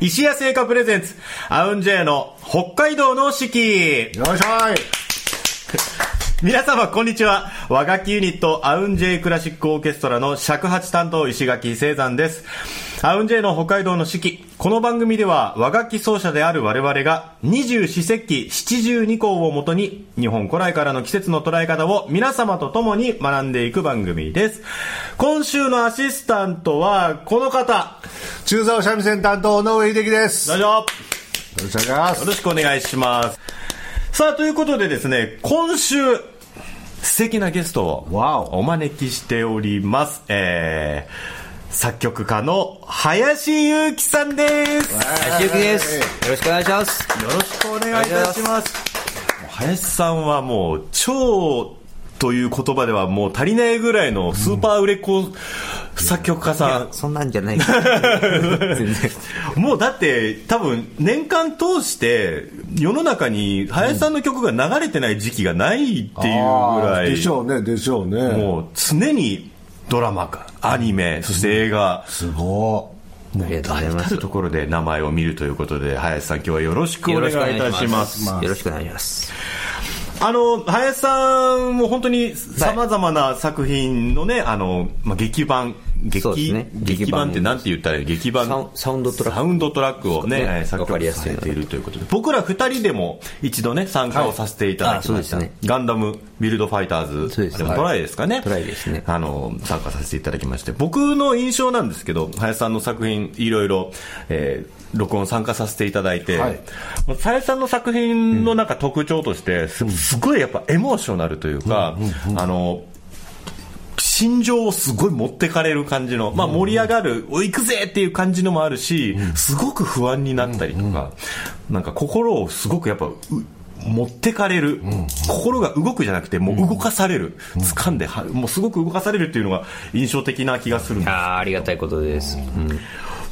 石屋製菓プレゼンツ、アウンジェイの北海道の四季。よいしょい。皆様、こんにちは。和楽器ユニット、アウンジェイクラシックオーケストラの尺八担当、石垣聖山です。アウンジェイの北海道の四季。この番組では、和楽器奏者である我々が、二十四節気七十二項をもとに、日本古来からの季節の捉え方を皆様と共に学んでいく番組です。今週のアシスタントは、この方。中沢三味線担当、野上秀樹です。どうぞ。よろしくお願いします。よろしくお願いします。さあ、ということでですね、今週、素敵なゲストをお招きしております。えー、作曲家の林祐希さんです。よ林幸です。よろしくお願いします。ろしくお願いいたします。林さんはもう、超という言葉ではもう足りないぐらいのスーパー売れっ子作曲家さん。そんなんじゃないです。全然。もうだって多分年間通して世の中に林さんの曲が流れてない時期がないっていうぐらい、でしょうね、でしょうね。もう常にドラマかアニメそして映画、すごありがとうございます。ところで名前を見るということで林さん今日はよろしくお願いいたします。よろしくお願いします。あの林さんも本当にさまざまな作品のね、あのまあ、劇伴劇,、ね。劇伴ってなんて言ったらいい？劇伴。サウンサウンドトラック。サウンドトラックをねねえー作曲されているということで。僕ら二人でも一度ね参加をさせていただきました、はいね。ガンダムビルドファイターズ。そうです。あれもトライですかね、トライですね。あの参加させていただきまして。僕の印象なんですけど林さんの作品いろいろ、えー録音参加させていただいて、はい。林さんの作品のなんか特徴としてすすごいやっぱエモーショナルというか、あの心情をすごい持ってかれる感じの、まあ盛り上がる、お行くぜっていう感じのもあるし、すごく不安になったりとか、なんか心をすごくやっぱ、う持ってかれる、心が動くじゃなくて、もう動かされる、掴んでは、もうすごく動かされるっていうのが印象的な気がするんです。ああ、ありがたいことです。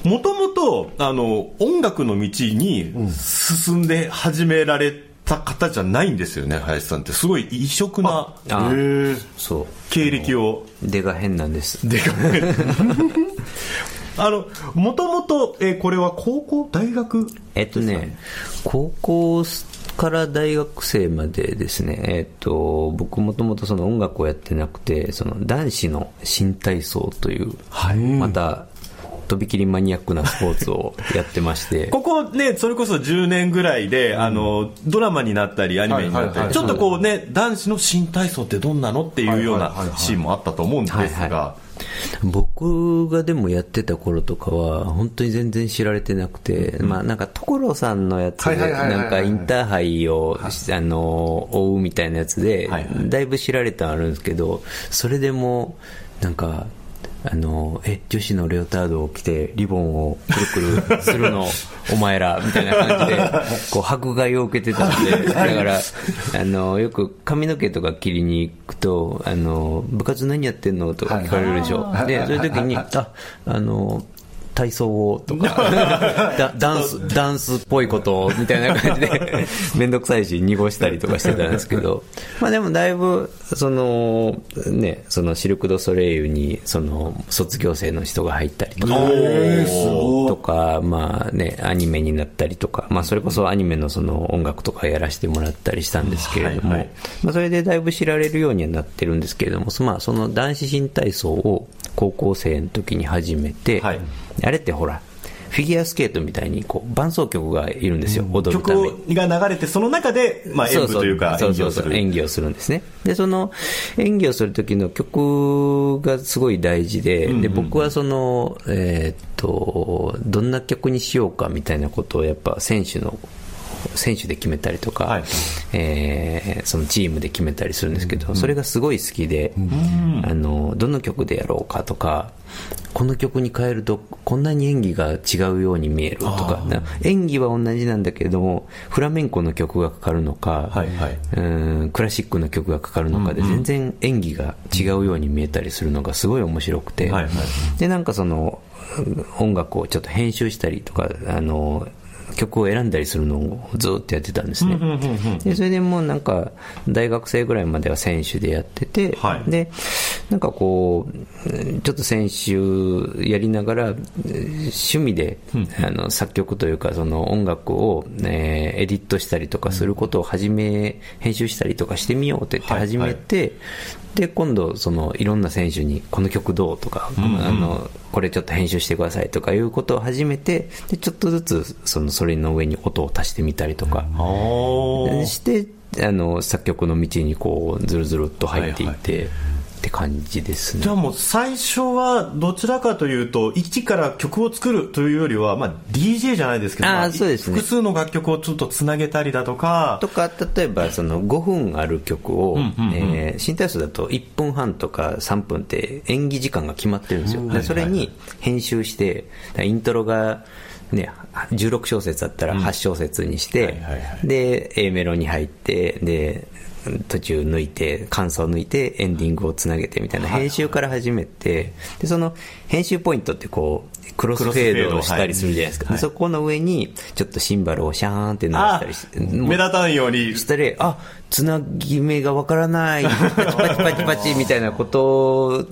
うん。もともと、あの、音楽の道に進んで始められた方じゃないんですよね、林さんって。すごい異色なそう。経歴を。出が変なんです。でかい あの、もともと、えーこれは高校大学？えっとね、高校から大学生までですね、えっと、僕もともとその音楽をやってなくて、その男子の新体操という、また、とびきりマニアックなスポーツをやってまして、ここね、それこそ10年ぐらいで、あの、ドラマになったり、アニメになったり、はいはいはい。ちょっとこうね、男子の新体操ってどんなのっていうようなはいはいはいはい。シーンもあったと思うんですが、はいは僕がでもやってた頃とかは、本当に全然知られてなくて、まあなんか所さんのやつで、はいはいはいはいはい。なんかインターハイを、あの、追うみたいなやつではいはい、だいぶ知られてはあるんですけど、それでも、なんか、あの、え、女子のレオタードを着て、リボンをくるくるするの、お前ら、みたいな感じで、こう、迫害を受けてたんで、だから、あの、よく髪の毛とか切りに行くと、あの、部活何やってんの？とか聞かれるでしょ。で、そういう時に、あ、あの、体操をとか。ダ、ダンス、ダンスっぽいことをみたいな感じで、めんどくさいし濁したりとかしてたんですけど、まあでもだいぶ、その、ね、そのシルク・ド・ソレイユに、その、卒業生の人が入ったりとか、とか、まあね、アニメになったりとか、まあそれこそアニメのその音楽とかやらせてもらったりしたんですけれども、はいはい。まあそれでだいぶ知られるようにはなってるんですけれども、そまあその男子新体操を高校生の時に始めて、はいあれってほら、フィギュアスケートみたいにこう伴奏曲がいるんですよ、踊るため。に。曲が流れて、その中で、まあ、演舞というか、演技をする。んですね。で、その演技をする時の曲がすごい大事で、で、僕はその、えーっと、どんな曲にしようかみたいなことをやっぱ選手の、選手で決めたりとか、はい。えーそのチームで決めたりするんですけど、それがすごい好きで、あの、どの曲でやろうかとか、この曲に変えるとこんなに演技が違うように見えるとか、な演技は同じなんだけれども、フラメンコの曲がかかるのか、はいはい。うんクラシックの曲がかかるのかで全然演技が違うように見えたりするのがすごい面白くて、はいはい。でなんかその音楽をちょっと編集したりとかあの曲を選んだりするのをずっとやってたんですね。でそれでもうなんか大学生ぐらいまでは選手でやってて、はい。でなんかこう、ちょっと先週やりながら、趣味で、あの作曲というか、その音楽を、ね、エディットしたりとかすることを始め、編集したりとかしてみようって言って始めて、で今度そのいろんな選手にこの曲どうとか、あのこれちょっと編集してくださいとかいうことを始めてでちょっとずつそのそれの上に音を足してみたりとか。してあの作曲の道にこうずるずるっと入っていって、って感じですね。じゃあもう最初はどちらかというと一から曲を作るというよりは、まあ、DJ じゃないですけどあそうですね。複数の楽曲をちょっとつなげたりだとか。とか例えばその5分ある曲を、うんうんうん。えー新体操だと1分半とか3分って演技時間が決まってるんですよ、でそれに編集してイントロが、ね、16小節だったら8小節にして、で A メロに入ってで途中抜いて感想抜いてエンディングをつなげてみたいな。編集から始めてでその編集ポイントってこうクロスフェードをしたりするじゃないですか、はい。でそこの上にちょっとシンバルをシャーンって鳴らしたりして目立たんように。したら、あ、つなぎ目がわからない、パチパチパチパチみたいなこと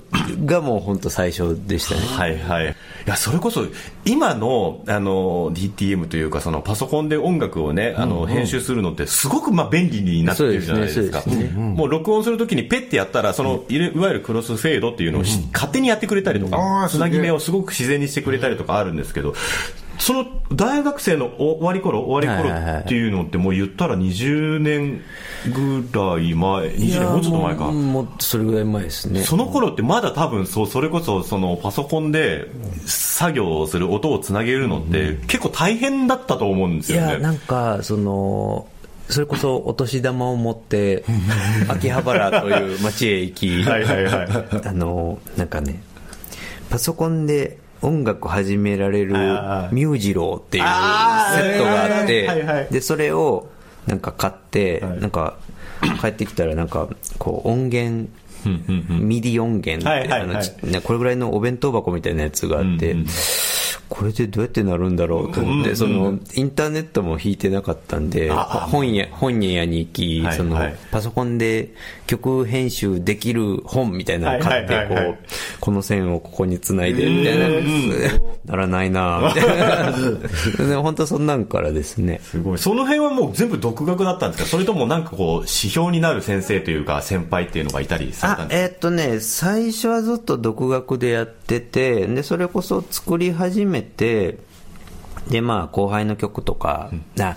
がもう本当最初でしたね。はいはい。いや、それこそ、今の、あの、DTM というか、そのパソコンで音楽をね、あの、編集するのって、すごく、まあ、便利になってるじゃないですか。もう、録音するときにペッてやったら、その、いわゆるクロスフェードっていうのをし、勝手にやってくれたりとあかー、つなぎ目をすごく自然にしてくれたりとかあるんですけど、その、大学生の終わり頃、終わり頃っていうのって、もう言ったら20年ぐらい前、20年、もうちょっと前か。もうそれぐらい前ですね。その頃ってまだ多分そうそれこそそのパソコンで作業をする音をつなげるのって結構大変だったと思うんですよいや、なね。んか、その、それこそお年玉を持って、秋葉原という街へ行き、はいはいはい。あの、なんかね、パソコンで音楽始められるミュージローっていうセットがあって、で、それをなんか買って、はい。なんか帰ってきたらなんか、こう音源、ミディ音源って、これぐらいのお弁当箱みたいなやつがあって、これでどうやってなるんだろうと思って、そのインターネットも引いてなかったんで、あ本屋本屋に行き、はいそのはいパソコンで曲編集できる本みたいなの買って、こう、この線をここにつないで、みたいな、ならないなみたいな。で本当そんなんからですね。すごい。その辺はもう全部独学だったんですか？それともなんかこう指標になる先生というか先輩っていうのがいたりされたん、ですあえーっとね、最初はずっと独学でやってて、で、それこそ作り始めて、で、まあ、後輩の曲とか、あ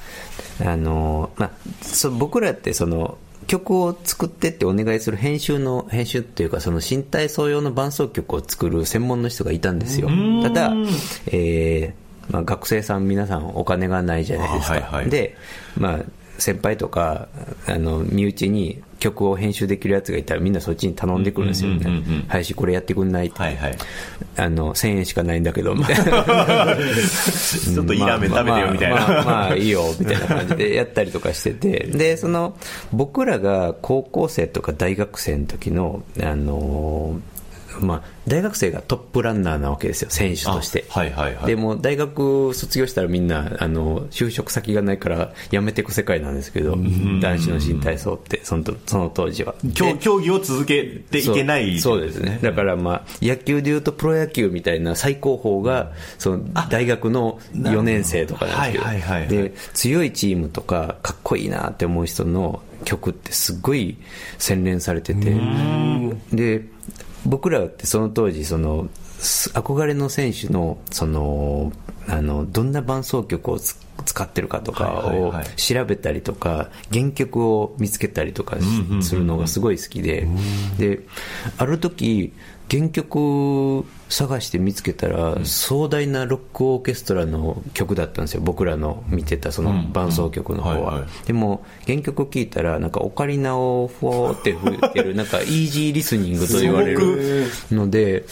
あの、まあ、そう僕らってその、曲を作ってってお願いする編集の、編集っていうか、その身体操用の伴奏曲を作る専門の人がいたんですよ。ただ、えーまあ、学生さん皆さんお金がないじゃないですか。あはいはいで、まあ、先輩とか、あの、身内に曲を編集できるやつがいたらみんなそっちに頼んでくるんですようんう。林これやってくんないって。はいはい。あの、1000円しかないんだけど、みたいな。ちょっといいラーメン食べてよみたいな。まあまあ、まあまあいいよ、みたいな感じでやったりとかしてて。で、その、僕らが高校生とか大学生の時の、あのーまあ、大学生がトップランナーなわけですよ、選手として。あはいはいはい。でも、大学卒業したらみんな、あの、就職先がないから辞めていく世界なんですけど、男子の新体操って、そのとその当時は。競競技を続けていけないそうですね。だからまあ、野球でいうとプロ野球みたいな最高峰が、その大学の4年生とかなんですけど、はいはいはいはい。で、強いチームとか、かっこいいなって思う人の曲ってすっごい洗練されてて、で、僕らってその当時、その、す憧れの選手の、その、あの、どんな伴奏曲をつ使ってるかとかを調べたりとか、原曲を見つけたりとかしするのがすごい好きで、で、ある時、原曲探して見つけたら、壮大なロックオーケストラの曲だったんですよ、僕らの見てたその伴奏曲の方は。でも、原曲聴いたら、なんかオカリナをフォーって吹いてる、なんかイージーリスニングと言われるので、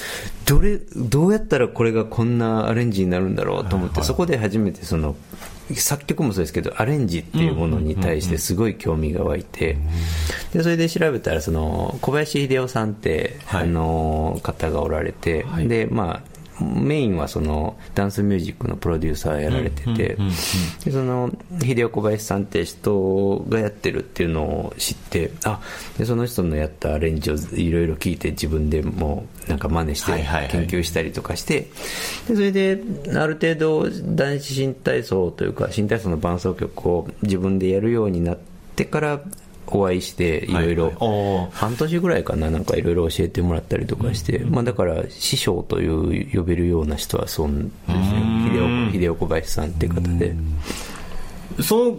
どれ、どうやったらこれがこんなアレンジになるんだろうと思って、そこで初めてその、作曲もそうですけど、アレンジっていうものに対してすごい興味が湧いて、で、それで調べたら、その、小林秀夫さんって、はい。あの、方がおられて、で、まあ、メインはそのダンスミュージックのプロデューサーやられてて、でその秀夫小林さんって人がやってるっていうのを知ってあでその人のやったアレンジをいろいろ聞いて自分でもなんか真似して研究したりとかして、でそれである程度男子新体操というか新体操の伴奏曲を自分でやるようになってからお会いしてい。ろいろ。半年ぐらいかななんかいろいろ教えてもらったりとかして、まあ、だから師匠という呼べるような人はそうですね秀小林さんっていう方で。その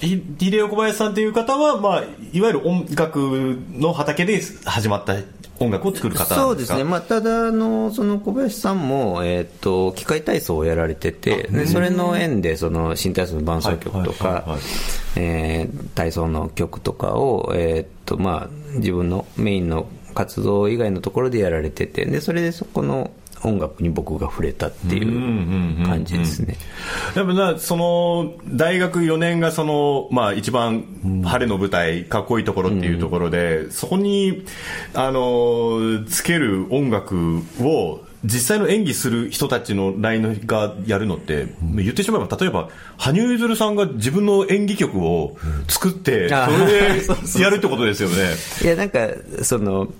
ひ秀夫小林さんという方は、まあ、いわゆる音楽の畑で始まった音楽を作る方そうんですね、まあ、ただあの、その小林さんも、えーっと機械体操をやられてて、でそれの縁でその新体操の伴奏曲とか体操の曲とかを、えーっとまあ、自分のメインの活動以外のところでやられてて、でそれでそこの音楽に僕が触れたっていう感じですね。やっぱなその大学4年がその、まあ、一番晴れの舞台、かっこいいところっていうところで、そこにあのつける音楽を実際の演技する人たちのラインがやるのって、言ってしまえば例えば羽生結弦さんが自分の演技曲を作って、あそれで やるってことですよね。いやなんかその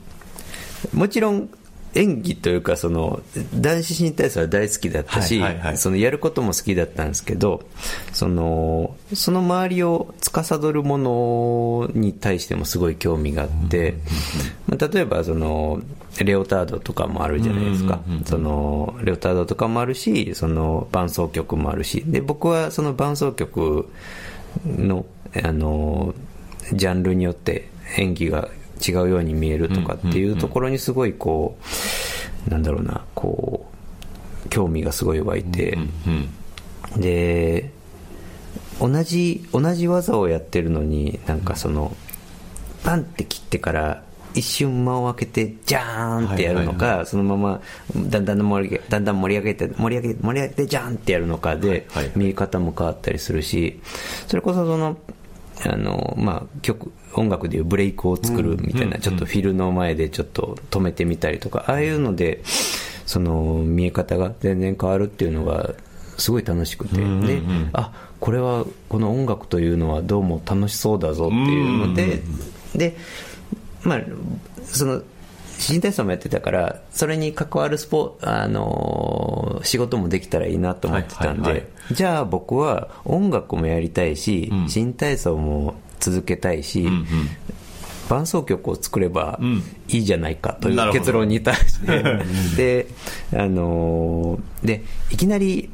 もちろん演技というかその男子新体操は大好きだったし、そのやることも好きだったんですけどそのその周りを司るものに対してもすごい興味があって、まあ、例えばそのレオタードとかもあるじゃないですか、そのレオタードとかもあるしその伴奏曲もあるし。で僕はその伴奏曲のあのジャンルによって演技が違うように見えるとかっていうところにすごいこうなんだろうなこう興味がすごい湧いてで同じ同じ技をやってるのになんかそのパンって切ってから一瞬間を空けてジャーンってやるのか、そのままだんだん盛り上げだんだん盛り上げて盛り上げ盛り上げてジャーンってやるのかで、見え方も変わったりするしそれこそそのあの、まあ、曲音楽でいうブレイクを作るみたいな、ちょっとフィルの前でちょっと止めてみたりとかああいうのでその見え方が全然変わるっていうのがすごい楽しくて、であこれはこの音楽というのはどうも楽しそうだぞっていうので、でまあその新体操もやってたからそれに関わるスポあの仕事もできたらいいなと思ってたんで、じゃあ僕は音楽もやりたいし、新体操も続けたいし、伴奏曲を作ればいいじゃないかという結論に対して、で、あのーで、いきなり、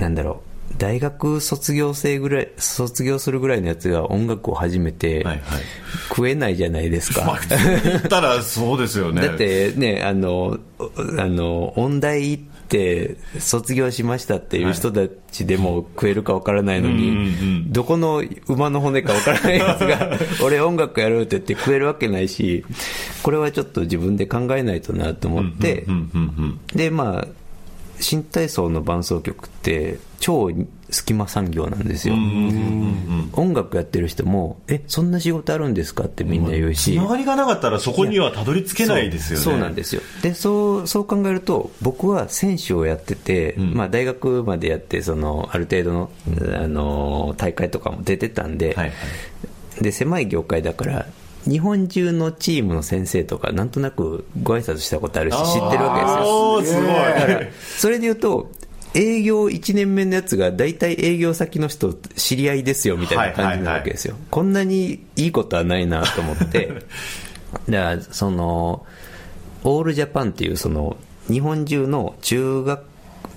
なんだろう、大学卒業生ぐらい、卒業するぐらいのやつが音楽を始めて、はいはい食えないじゃないですか。まあ、言ったらそうですよね。だってね、あの、おあの、音大行って卒業しましたっていう人たちでも食えるかわからないのに、どこの馬の骨かわからないやつが、俺音楽やるって言って食えるわけないし、これはちょっと自分で考えないとなと思って、で、まあ、新体操の伴奏曲って超隙間産業なんですよ。音楽やってる人も、え、そんな仕事あるんですかってみんな言うし。つながりがなかったらそこにはたどり着けないですよね。そうなんですよでそうそう考えると僕は選手をやってて、まあ、大学までやってそのある程度の、あの大会とかも出てたんで,、はいはいで狭い業界だから日本中のチームの先生とかなんとなくご挨拶したことあるし知ってるわけですよ。おーすごい。だからそれで言うと営業1年目のやつが大体営業先の人知り合いですよみたいな感じなわけですよ、こんなにいいことはないなと思って。だからそのオールジャパンっていうその日本中の中学中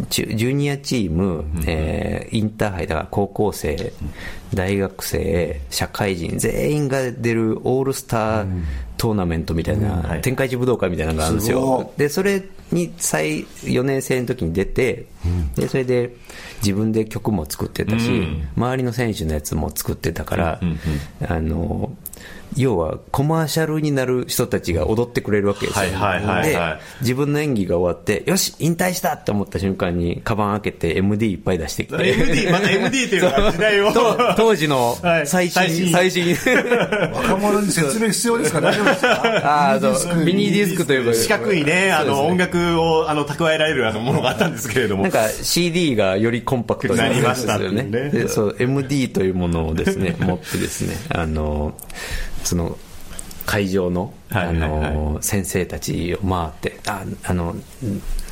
ジュニアチーム、えーインターハイだから高校生、大学生社会人全員が出るオールスタートーナメントみたいな、はい。天下一武道会みたいなのがあるんですよ。でそれに最4年生の時に出て、でそれで自分で曲も作ってたし、周りの選手のやつも作ってたから、あの要はコマーシャルになる人たちが踊ってくれるわけですよ、はいはいはいはい。で自分の演技が終わってよし引退したって思った瞬間にカバン開けて MD いっぱい出してきて。MD また MD っていうのが時代を。と当時のはい。最新、最新。若者に説明必要ですか大丈夫ですかあーそうミニディスクというか。四角いねあの音楽をあの蓄えられるあのものがあったんですけれども。なんか CD がよりコンパクトになりましたね。ね。で、そう、MD というものをですね、持ってですね、あの、その、会場の、あの、先生たちを回って、あ、あの、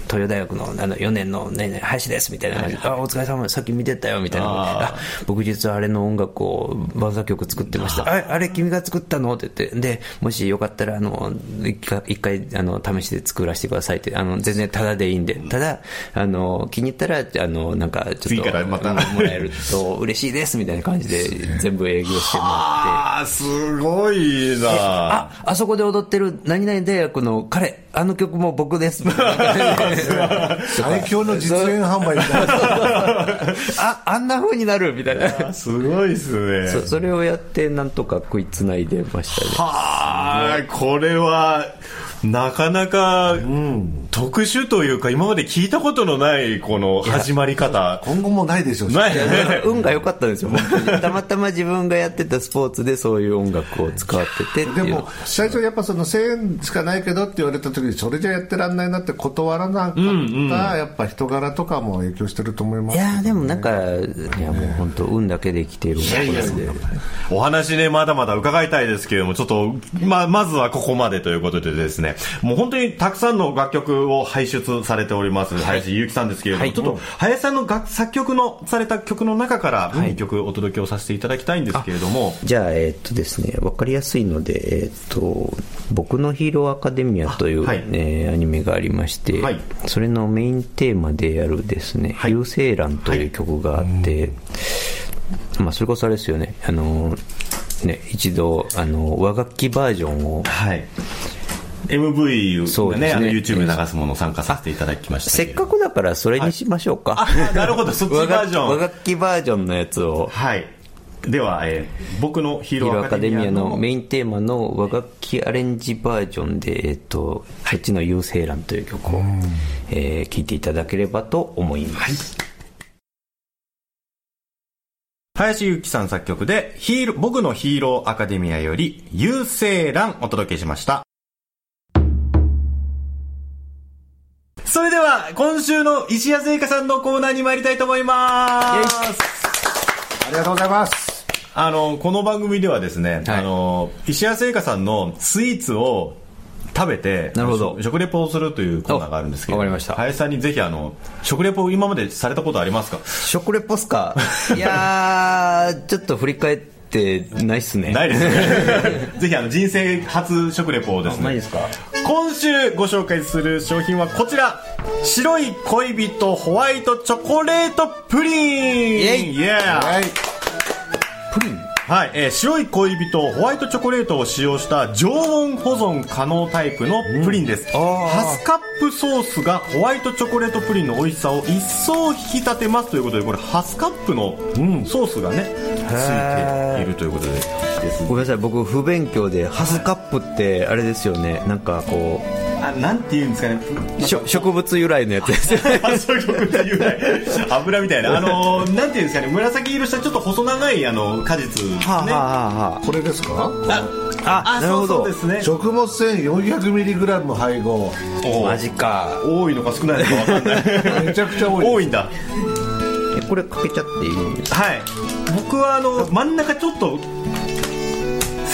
東洋大学のあの4年の、ねね、林ですみたいな感じで、あお疲れ様さっき見てたよみたいな。あ僕実はあれの音楽をバンザ曲作ってました。ああれ君が作ったの？って言って。でもしよかったらあの一回あの試しで作らせてくださいって。あの全然タダでいいんで。ただあの気に入ったらあのなんかちょっと次からまたもらえると嬉しいですみたいな感じで全部営業してもらって。ああすごいな。あ、あそこで踊ってる何々大学の彼、あの曲も僕です。みたいな感じで最強の実演販売みたいな あ、あんな風になるみたいな。すごいですねそそれをやってなんとか食いつないでましたね。はあこれはなかなか特殊というか今まで聞いたことのないこの始まり方。今後もないでしょうしないよね。運が良かったんですよ。たまたま自分がやってたスポーツでそういう音楽を使っててでも最初やっぱその1000円しかないけどって言われた時にそれじゃやってらんないなって断らなかった、やっぱ人柄とかも影響してると思いますいやーでもなんか、いやもう本当運だけで生きている。お話ねまだまだ伺いたいですけれどもちょっとままずはここまでということでですねもう本当にたくさんの楽曲を輩出されております林ゆうきさんですけれども、はいちょっと林さんの楽作曲のされた曲の中から2曲お届けをさせていただきたいんですけれども、じゃあ、えーっとですね、わかりやすいので、えーっと、僕のヒーローアカデミアという、あはい。えーアニメがありまして、はい。それのメインテーマでやるですね、はい。流星蘭という曲があって、まあ、それこそあれですよね、あの、ね、一度、あの、和楽器バージョンを、はい。MV がね、ねあの YouTube で流すものを参加させていただきましたせっかくだからそれにしましょうか。あなるほどそっちバージョン和楽器バージョンのやつを、はい。では、えー僕のヒーローアカカデミアののメインテーマの和楽器アレンジバージョンで、えっと、そっちの「優勢欄」という曲を、えー聴いていただければと思います。林ゆきさん作曲で、ヒーロー、僕のヒーローアカデミアより、優勢欄お届けしました。それでは、今週の石谷製菓さんのコーナーに参りたいと思います。ありがとうございますあの、この番組ではですね、はい。あの、石谷製菓さんのスイーツを食べて、なるほど。食食レポをするというコーナーがあるんですけど、おわかりました。林さんにぜひあの、食レポを今までされたことありますか？食レポっすか？いやー、ちょっと振り返ってないっすね。ないですね。ぜひあの、人生初食レポをですね。ないですか？今週ご紹介する商品はこちら。白い恋人ホワイトチョコレートプリン。イエイ。イエーはい。プリン？はい、えー白い恋人ホワイトチョコレートを使用した常温保存可能タイプのプリンです、あー。ハスカップソースがホワイトチョコレートプリンの美味しさを一層引き立てますということでこれハスカップのソースがね、ついているということでですごめんなさい、僕不勉強で、ハスカップってあれですよね、なんかこあなんていうんですかね。う、しょ植物由来のやつです。よね。油みたいな。あのーなんていうんですかね。紫色したちょっと細長いあの果実ね。はあ、はあはこれですか？ああなるほど。そうそうですね。食物繊維 400mg 配合。マジか。多いのか少ないのか分かんない。めちゃくちゃ多い多いんだ。え、これかけちゃっていいんですか？はい。僕はあの真ん中ちょっと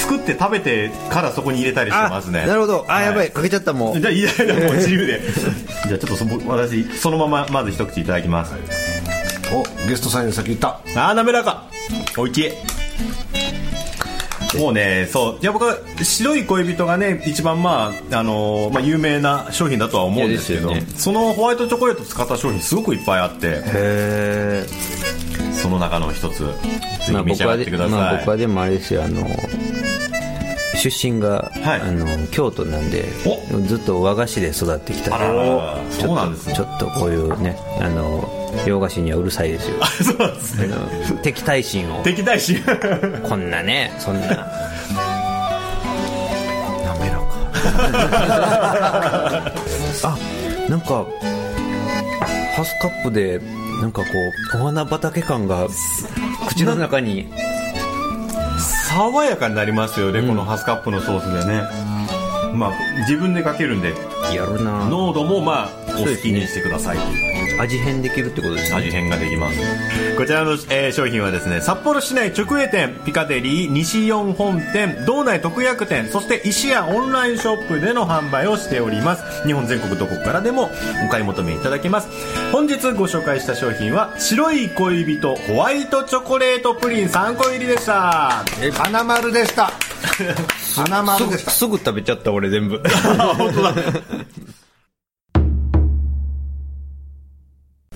作って食べてからそこに入れたりしてますね。なるほど。あ、はい。やばい、かけちゃったもん。じゃあいいや もう自由で。じゃあちょっとそ私そのまままず一口いただきます。おゲストさんより先行った。あー滑らか。おいしいもうねそう。いや僕は白い恋人がね一番まああのーまあ、有名な商品だとは思うんですけどね。そのホワイトチョコレート使った商品すごくいっぱいあってへその中の一つぜひまあ、召し上が僕はで、ってください、まあ、僕はでもあれですよあの出身が、はい。あの京都なんでずっと和菓子で育ってきた。あららら。らちょっとそうなんですね。ちょっとこういうねあの洋菓子にはうるさいですよ。そうなんですね。敵対心を。敵対心。こんなねそんな。あなんかハスカップでなんかこうお花畑感が口の中に爽やかになりますよね、このハスカップのソースでね。まあ自分でかけるんで。やるな。濃度もまあお好きにしてください。という味変できるってことですね。味変ができます。こちらの、えー商品はですね札幌市内直営店ピカデリー西四本店道内特約店そして石屋オンラインショップでの販売をしております。日本全国どこからでもお買い求めいただけます。本日ご紹介した商品は白い恋人ホワイトチョコレートプリン3個入りでした。花丸でした。花丸でした。すぐ食べちゃった俺全部。本当だ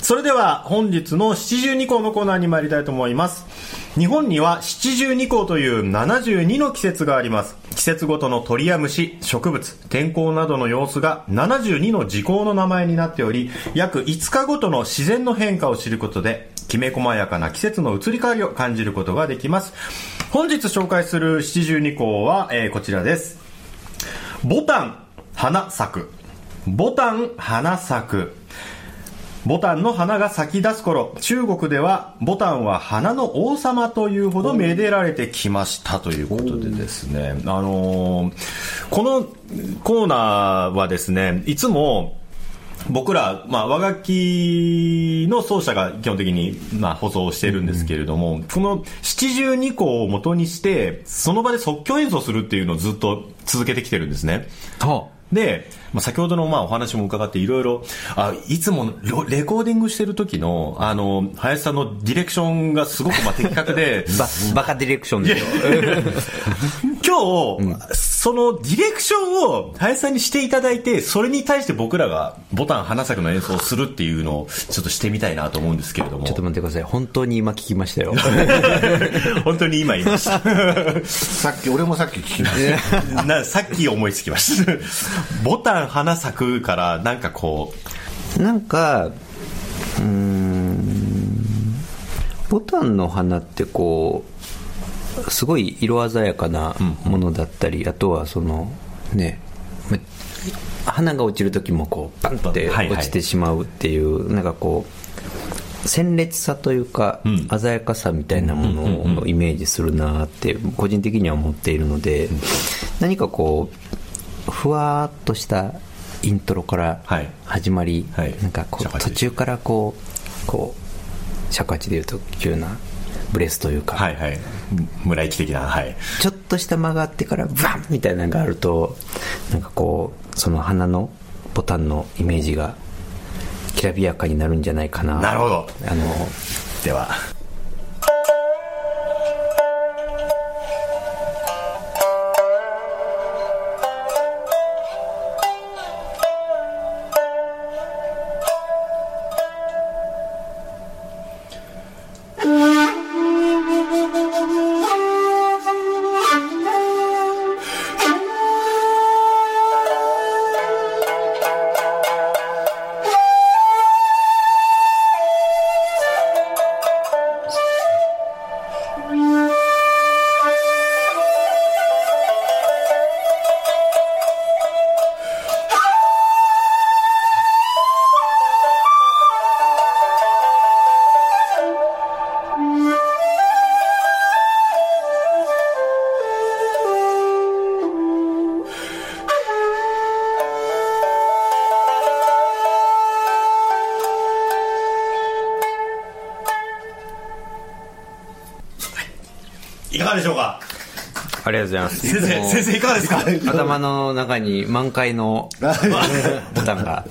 それでは本日の七十二項のコーナーに参りたいと思います。日本には七十二項という72の季節があります。季節ごとの鳥や虫植物天候などの様子が72の時効の名前になっており約5日ごとの自然の変化を知ることできめ細やかな季節の移り変わりを感じることができます。本日紹介する七十二項は、えーこちらです。ボタン花咲く。ボタン花咲く。ボタンの花が咲き出す頃中国ではボタンは花の王様というほどめでられてきましたということでですね。あのーこのコーナーはですねいつも僕ら、まあ、和楽器の奏者が基本的に、まあ、放送してるんですけれども、この七十二項を元にして、その場で即興演奏するっていうのをずっと続けてきてるんですね。で、まあ、先ほどのまあお話も伺っていろいろ、あ、いつもレレコーディングしてる時の、あの、林さんのディレクションがすごくまあ的確で、ババカディレクションですよ。今日、そのディレクションを林さんにしていただいて、それに対して僕らがボタン花咲くの演奏をするっていうのをちょっとしてみたいなと思うんですけれども。ちょっと待ってください本当に今聞きましたよ 本当に今言いました。さっき俺もさっき聞きました なさっき思いつきました。ボタン花咲くから、なんかこう、なんかうーんボタンの花ってこうすごい色鮮やかなものだったり、あとはそのねま花が落ちる時もこうバンって落ちてしまうっていう、なんかこう鮮烈さというか、ん。鮮やかさみたいなものをイメージするなって個人的には思っているので、何かこうふわーっとしたイントロからはい。始まり、はい。なんかこう途中からこうこう尺八でいうと急なブレスというか、はいはい。村井的な、はい。ちょっとした間があってからバンみたいなのがあるとなんかこうその花のボタンのイメージがきらびやかになるんじゃないかななるほど。あのでは。ありがとうございます。先生、先生いかがですか？頭の中に満開の ボタンが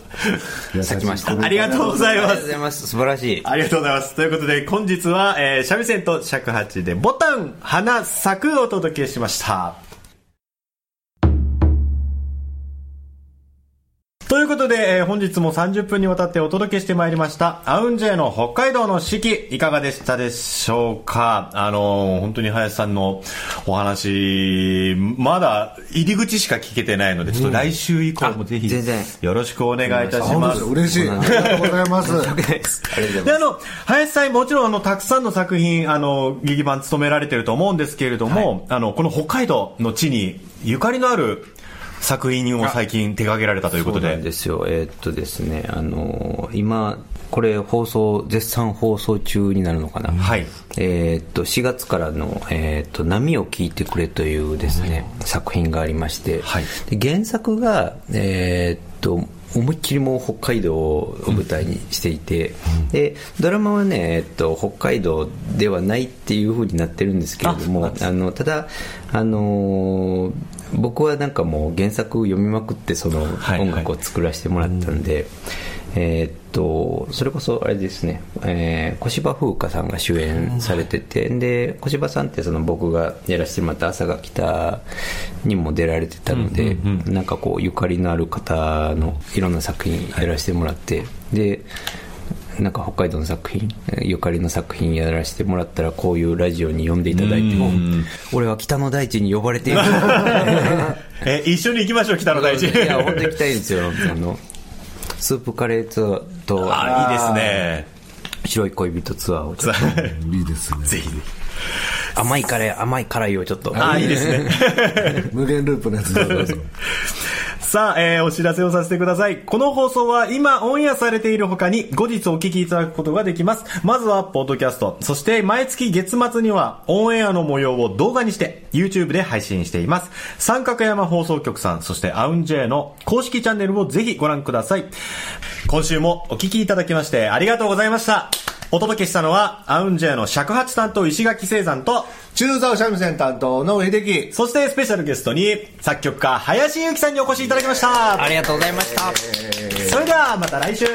咲きました。ありがとうございます。ありがとうございます。素晴らしい。ありがとうございます。ということで、本日は、えー、三味線と尺八で、ボタン、花、咲くをお届けしました。ことで、えー本日も30分にわたってお届けしてまいりました、アウンジェイの北海道の四季、いかがでしたでしょうか？あのー本当に林さんのお話、まだ入り口しか聞けてないので、ちょっと来週以降もぜひ、よろしくお願いいたします。嬉しい。ありがとうございます。ありがとうございます。で、あの、林さん、もちろん、あの、たくさんの作品、あの、劇版務められてると思うんですけれども、あの、この北海道の地にゆかりのある作品を最近手掛けられたということそうなんで。ですよ。えーっとですね、あのー今、これ放送、絶賛放送中になるのかな。はいえーっと、4月からの、えーっと、波を聞いてくれというですね、作品がありまして、はいで原作が、えーっと、思いっきりもう北海道を舞台にしていて、で、ドラマはね、えーっと、北海道ではないっていう風になってるんですけれども、あの、ただ、あのー僕はなんかもう原作を読みまくってそのはい音楽を作らせてもらったんで、えーっとそれこそあれですね、えー小芝風花さんが主演されてて、で小芝さんってその僕がやらせてもらった「朝が来た」にも出られてたので、なんかこうゆかりのある方のいろんな作品やらせてもらって、でなんか北海道の作品ゆかりの作品やらせてもらったらこういうラジオに呼んでいただいて俺は北の大地に呼ばれている え、一緒に行きましょう、北の大地。いや、本当行きたいんですよ。あの、スープカレーツアーと、あ、いいですね。白い恋人ツアーをちょっと、いいですね。ぜひ。甘いカレー、甘い辛いをちょっと。あ、いいですね。無限ループのやつどうぞ。さあ、えーお知らせをさせてください。この放送は今オンエアされている他に後日お聞きいただくことができます。まずは、ポッドキャスト。そして、毎月月末にはオンエアの模様を動画にして、YouTube で配信しています。三角山放送局さん、そしてアウンジェイの公式チャンネルをぜひご覧ください。今週もお聞きいただきましてありがとうございました。お届けしたのは、アウンジェイの尺八担当石垣聖山と、中座三味線担当の上秀樹。そしてスペシャルゲストに、作曲家、林祐希さんにお越しいただきました。ありがとうございました。それではまた来週